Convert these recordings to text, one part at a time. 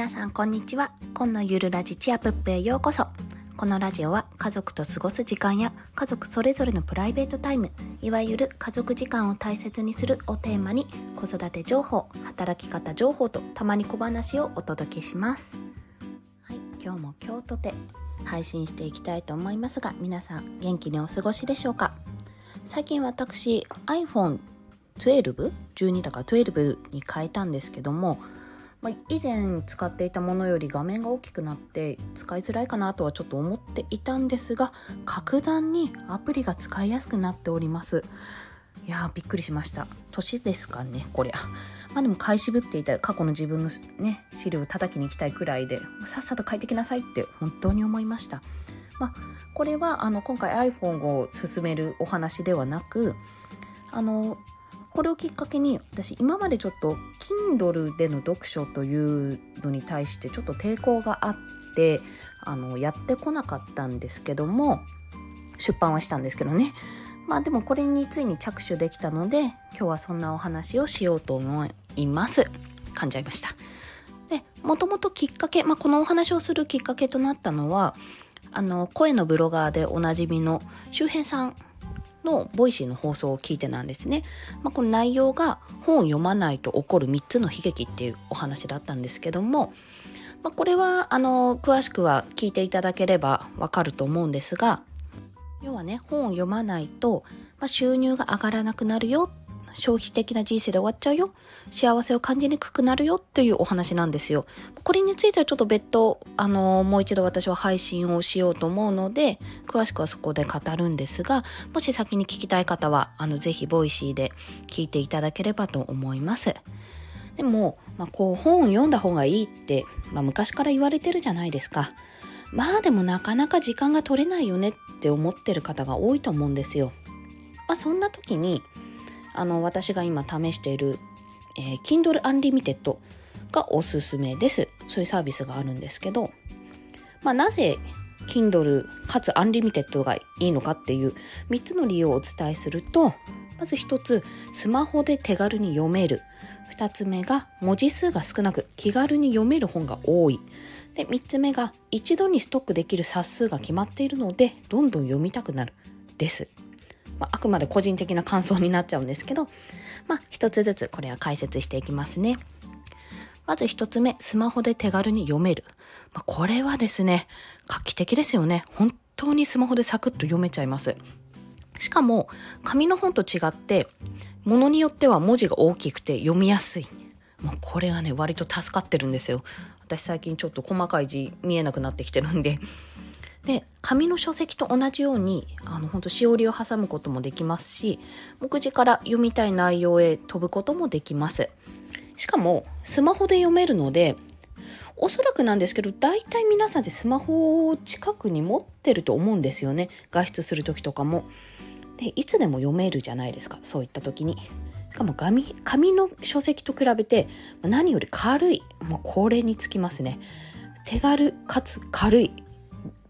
皆さんこんにちは。今のゆるラジチアプップへようこそ。このラジオは家族と過ごす時間や家族それぞれのプライベートタイムいわゆる家族時間を大切にするをテーマに子育て情報働き方情報とたまに小話をお届けします。はい今日も京都で配信していきたいと思いますが皆さん元気にお過ごしでしょうか？最近私 iPhone12?12 だから12に変えたんですけどもまあ、以前使っていたものより画面が大きくなって使いづらいかなとはちょっと思っていたんですが格段にアプリが使いやすくなっております。いやーびっくりしました。年ですかねこりゃ。まあでも買い渋っていた過去の自分のね資料を叩きに行きたいくらいでさっさと書いてきなさいって本当に思いました。まあこれはあの今回 iPhone を進めるお話ではなくあのこれをきっかけに私今までちょっと Kindle での読書というのに対してちょっと抵抗があってあのやってこなかったんですけども出版はしたんですけどね。まあでもこれについに着手できたので今日はそんなお話をしようと思います。噛んじゃいました。でもともときっかけ、まあ、このお話をするきっかけとなったのはあの声のブロガーでおなじみの周平さんのボイシーの放送を聞いてなんですね。まあ、この内容が本を読まないと起こる3つの悲劇っていうお話だったんですけども、まあ、これはあの詳しくは聞いていただければわかると思うんですが要はね本を読まないと、まあ、収入が上がらなくなるよ消費的な人生で終わっちゃうよ。幸せを感じにくくなるよっていうお話なんですよ。これについてはちょっと別途、あの、もう一度私は配信をしようと思うので、詳しくはそこで語るんですが、もし先に聞きたい方は、あの、ぜひボイシーで聞いていただければと思います。でも、まあ、こう、本を読んだ方がいいって、まあ、昔から言われてるじゃないですか。まあでもなかなか時間が取れないよねって思ってる方が多いと思うんですよ。まあ、そんな時に、あの私が今試している、えー、Kindle Unlimited がおすすめです。そういうサービスがあるんですけど、まあ、なぜ Kindle かつ Unlimited がいいのかっていう3つの理由をお伝えすると、まず1つ、スマホで手軽に読める。2つ目が文字数が少なく気軽に読める本が多い。で3つ目が一度にストックできる冊数が決まっているのでどんどん読みたくなるです。まあ、あくまで個人的な感想になっちゃうんですけど、まあ、一つずつこれは解説していきますね。まず一つ目、スマホで手軽に読める。まあ、これはですね、画期的ですよね。本当にスマホでサクッと読めちゃいます。しかも、紙の本と違って、ものによっては文字が大きくて読みやすい。もうこれがね、割と助かってるんですよ。私最近ちょっと細かい字見えなくなってきてるんで、で紙の書籍と同じようにあの本当しおりを挟むこともできますし目次から読みたい内容へ飛ぶこともできます。しかもスマホで読めるのでおそらくなんですけど大体皆さんでスマホを近くに持ってると思うんですよね。外出する時とかも。でいつでも読めるじゃないですかそういった時に。しかも紙紙の書籍と比べて何より軽いもうこれにつきますね。手軽かつ軽い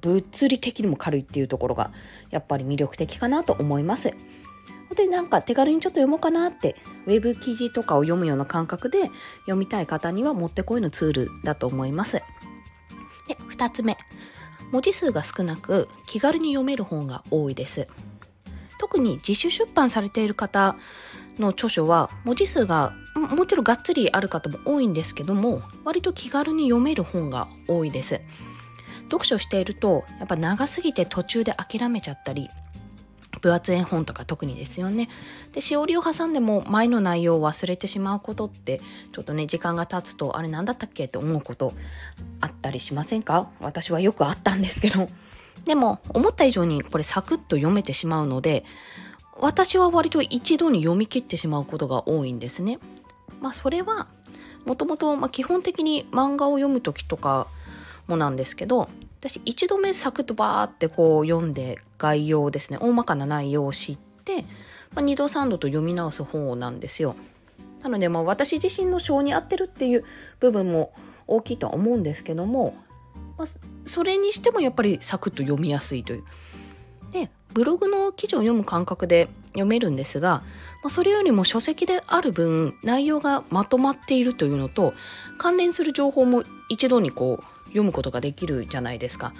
物理的にも軽いっていうところがやっぱり魅力的かなと思います。でなんか手軽にちょっと読もうかなってウェブ記事とかを読むような感覚で読みたい方にはもってこいのツールだと思います。で2つ目文字数が少なく気軽に読める本が多いです。特に自主出版されている方の著書は文字数がもちろんがっつりある方も多いんですけども割と気軽に読める本が多いです。読書しているとやっぱ長すぎて途中で諦めちゃったり分厚い本とか特にですよね。で、しおりを挟んでも前の内容を忘れてしまうことって、ちょっとね、時間が経つと、あれ何だったっけって思うことあったりしませんか？私はよくあったんですけど。でも、思った以上にこれサクッと読めてしまうので、私は割と一度に読み切ってしまうことが多いんですね。まあ、それは、もともと、ま基本的に漫画を読む時とかもなんですけど、私一度目サクッとバーってこう読んで概要ですね。大まかな内容を知って、まあ、2度3度と読み直す方なんですよ。なのでまあ私自身の性に合ってるっていう部分も大きいとは思うんですけども、まあ、それにしてもやっぱりサクッと読みやすいという。でブログの記事を読む感覚で読めるんですがまあ、それよりも書籍である分、内容がまとまっているというのと、関連する情報も一度にこう、読むことができるじゃないですか。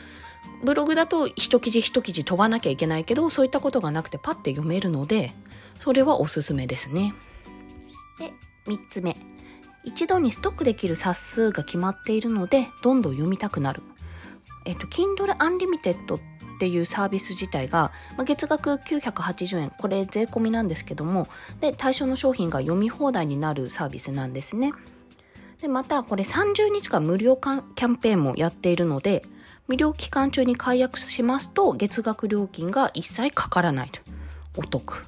ブログだと一記事一記事飛ばなきゃいけないけど、そういったことがなくてパッて読めるので、それはおすすめですね。で、3つ目。一度にストックできる冊数が決まっているので、どんどん読みたくなる。えっと、Kindle Unlimited っていうサービス自体が、まあ、月額980円、これ税込みなんですけども、で、対象の商品が読み放題になるサービスなんですね。で、また、これ30日間無料キャンペーンもやっているので、無料期間中に解約しますと、月額料金が一切かからないと。お得。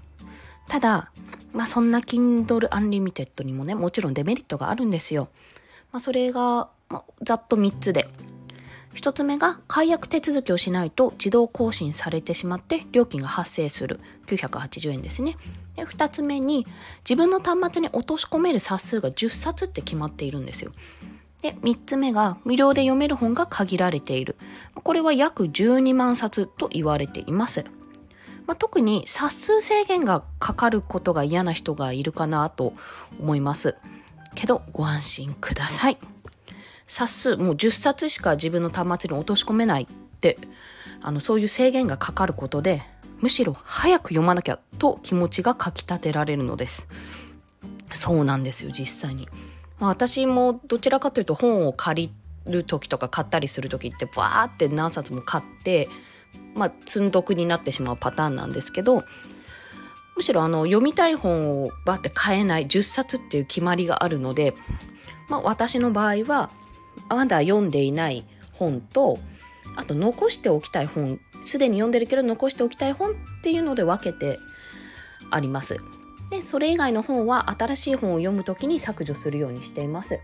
ただ、まあそんな Kindle Unlimited にもね、もちろんデメリットがあるんですよ。まあそれが、まあ、ざっと3つで。1つ目が解約手続きをしないと自動更新されてしまって料金が発生する980円ですね。で2つ目に自分の端末に落とし込める冊数が10冊って決まっているんですよ。で、3つ目が無料で読める本が限られている。これは約12万冊と言われています。まあ、特に冊数制限がかかることが嫌な人がいるかなと思います。けどご安心ください。冊数、もう10冊しか自分の端末に落とし込めないって、あの、そういう制限がかかることで、むしろ早く読まなきゃと気持ちがかき立てられるのです。そうなんですよ、実際に。まあ、私もどちらかというと本を借りる時とか買ったりする時ってバーって何冊も買って、まあ、積んどくになってしまうパターンなんですけど、むしろあの読みたい本をバーって買えない10冊っていう決まりがあるので、まあ、私の場合はまだ読んでいない本とあと残しておきたい本すでに読んでるけど残しておきたい本っていうので分けてあります。でそれ以外の本は新しい本を読む時に削除するようにしています。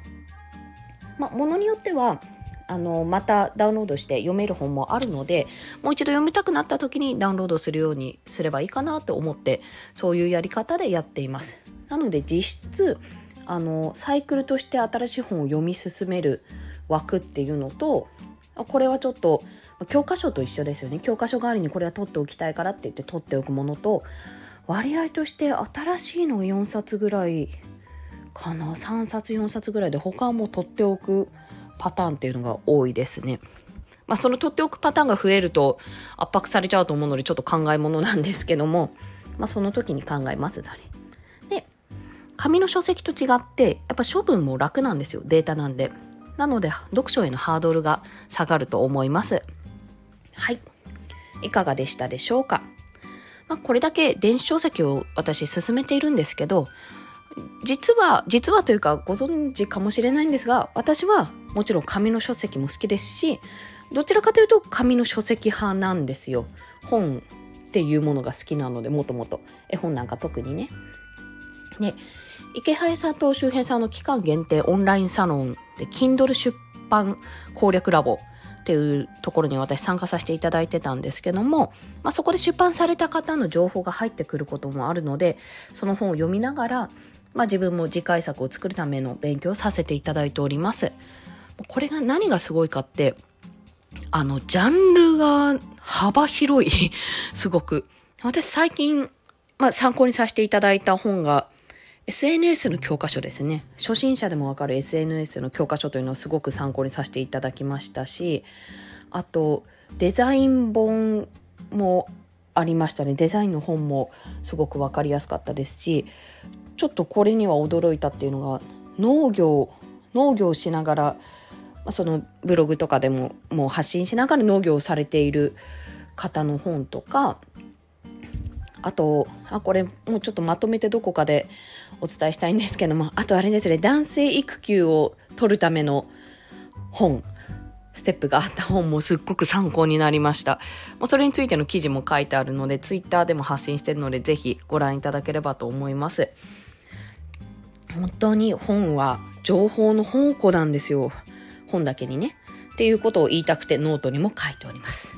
まあものによってはあのまたダウンロードして読める本もあるのでもう一度読みたくなった時にダウンロードするようにすればいいかなと思ってそういうやり方でやっています。なので実質あのサイクルとして新しい本を読み進める枠っていうのとこれはちょっと教科書と一緒ですよね教科書代わりにこれは取っておきたいからって言って取っておくものと割合として新しいの4冊ぐらいかな3冊4冊ぐらいで他はもう取っておくパターンっていうのが多いですね。まあその取っておくパターンが増えると圧迫されちゃうと思うのでちょっと考えものなんですけども、まあその時に考えます、それ。で、紙の書籍と違って、やっぱ処分も楽なんですよ、データなんで。なので、読書へのハードルが下がると思います。はい。いかがでしたでしょうか？まあ、これだけ電子書籍を私進めているんですけど、実は、実はというかご存知かもしれないんですが、私はもちろん紙の書籍も好きですし、どちらかというと紙の書籍派なんですよ。本っていうものが好きなので、もともと。絵本なんか特にね。で、池早さんと周平さんの期間限定オンラインサロンで Kindle 出版攻略ラボっていうところに私参加させていただいてたんですけども、まあ、そこで出版された方の情報が入ってくることもあるのでその本を読みながら、まあ、自分も次回作を作るための勉強をさせていただいております。これが何がすごいかってあのジャンルが幅広い。すごく。私最近、まあ、参考にさせていただいた本が SNS の教科書ですね。初心者でもわかる SNS の教科書というのをすごく参考にさせていただきましたし、あと、デザイン本もありましたね。デザインの本もすごくわかりやすかったですし、ちょっとこれには驚いたっていうのが、農業、農業しながら、そのブログとかでももう発信しながら農業をされている方の本とか、あと、あ、これもうちょっとまとめてどこかでお伝えしたいんですけども、あとあれですね、男性育休を取るための本、ステップがあった本もすっごく参考になりました。もうそれについての記事も書いてあるので、ツイッターでも発信してるので、ぜひご覧いただければと思います。本当に本は情報の宝庫なんですよ。本だけにね。っていうことを言いたくてノートにも書いております。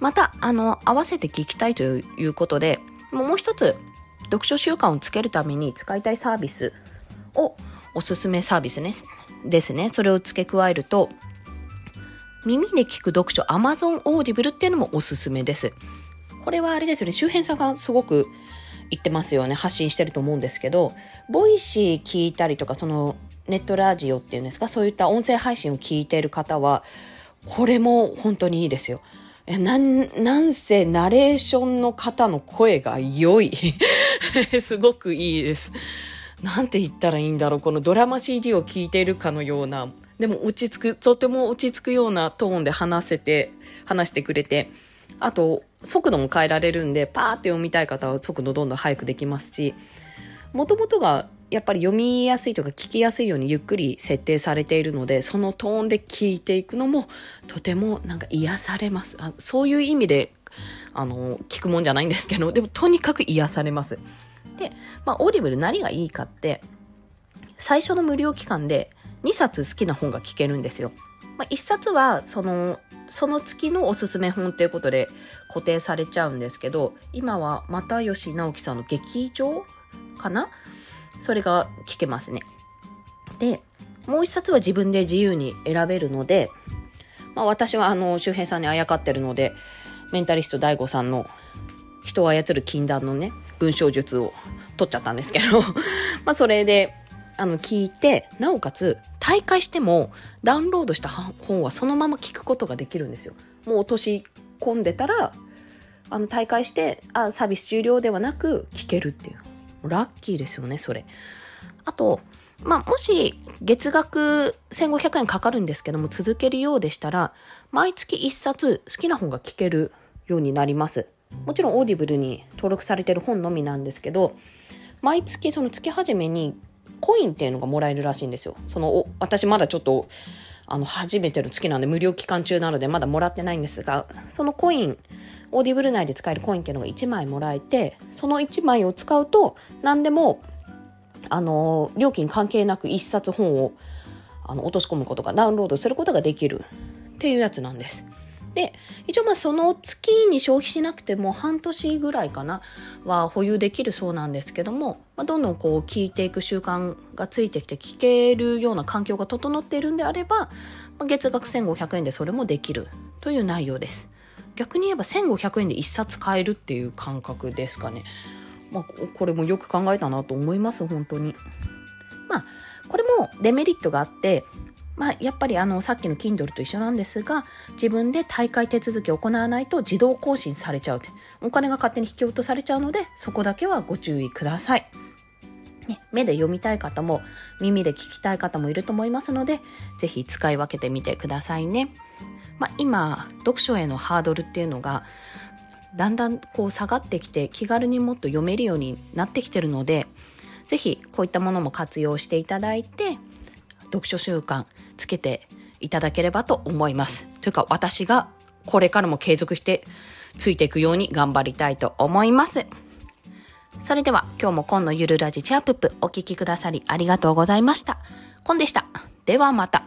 また、あの、合わせて聞きたいということで、もう一つ、読書習慣をつけるために使いたいサービスをおすすめサービスね、ですね。それを付け加えると、耳で聞く読書 Amazon Audible っていうのもおすすめです。これはあれですよね、周辺さんがすごく言ってますよね。発信してると思うんですけど、ボイシー聞いたりとか、そのネットラジオっていうんですか、そういった音声配信を聞いている方は、これも本当にいいですよ。なん、なんせナレーションの方の声が良い。すごくいいです。なんて言ったらいいんだろう。このドラマ CD を聞いているかのような、でも落ち着く、とても落ち着くようなトーンで話せて、話してくれて、あと、速度も変えられるんで、パーって読みたい方は速度どんどん速くできますし、もともとがやっぱり読みやすいとか聞きやすいようにゆっくり設定されているので、そのトーンで聞いていくのもとてもなんか癒されます。あそういう意味で、あの、聞くもんじゃないんですけど、でもとにかく癒されます。で、まあ、 Audible 何がいいかって、最初の無料期間で2冊好きな本が聞けるんですよ。まあ、1冊は、その、その月のおすすめ本っていうことで固定されちゃうんですけど、今は又吉直樹さんの劇場かなそれが聞けますね。で、もう一冊は自分で自由に選べるので、まあ私はあの、周平さんにあやかってるので、メンタリスト DAIGO さんの人を操る禁断のね、文章術を取っちゃったんですけど まあそれで、あの、聞いて、なおかつ、退会しても、ダウンロードした本はそのまま聞くことができるんですよ。もう落とし込んでたら、あの、退会して、あ、サービス終了ではなく、聞けるっていう。ラッキーですよね、それ。あと、まあ、もし月額1500円かかるんですけども続けるようでしたら、毎月1冊好きな本が聞けるようになります。もちろん Audible に登録されてる本のみなんですけど、毎月その月始めにコインっていうのがもらえるらしいんですよ。その、私まだちょっと、あの、初めての月なんで無料期間中なのでまだもらってないんですが、そのコイン、 Audible 内で使えるコインっていうのが1枚もらえて、その1枚を使うと、何でも、あの、料金関係なく1冊本をあの落とし込むことが、ダウンロードすることができるっていうやつなんです。で、一応まあその月に消費しなくても半年ぐらいかなは保有できるそうなんですけども、まあ、どんどんこう聞いていく習慣がついてきて聞けるような環境が整っているんであれば、まあ、月額1500円でそれもできるという内容です。逆に言えば1500円で1冊買えるっていう感覚ですかね。まあ、これもよく考えたなと思います、本当に。まあ、これもデメリットがあって、まあ、やっぱりあの、さっきの Kindle と一緒なんですが、自分で大会手続きを行わないと自動更新されちゃう。お金が勝手に引き落とされちゃうので、そこだけはご注意ください。ね、目で読みたい方も、耳で聞きたい方もいると思いますので、ぜひ使い分けてみてくださいね。まあ、今、読書へのハードルっていうのが、だんだんこう下がってきて、気軽にもっと読めるようになってきてるので、ぜひこういったものも活用していただいて、読書習慣つけていただければと思います。というか私がこれからも継続してついていくように頑張りたいと思います。それでは今日も今のゆるラジチャープップお聴きくださりありがとうございました。コンでした。ではまた。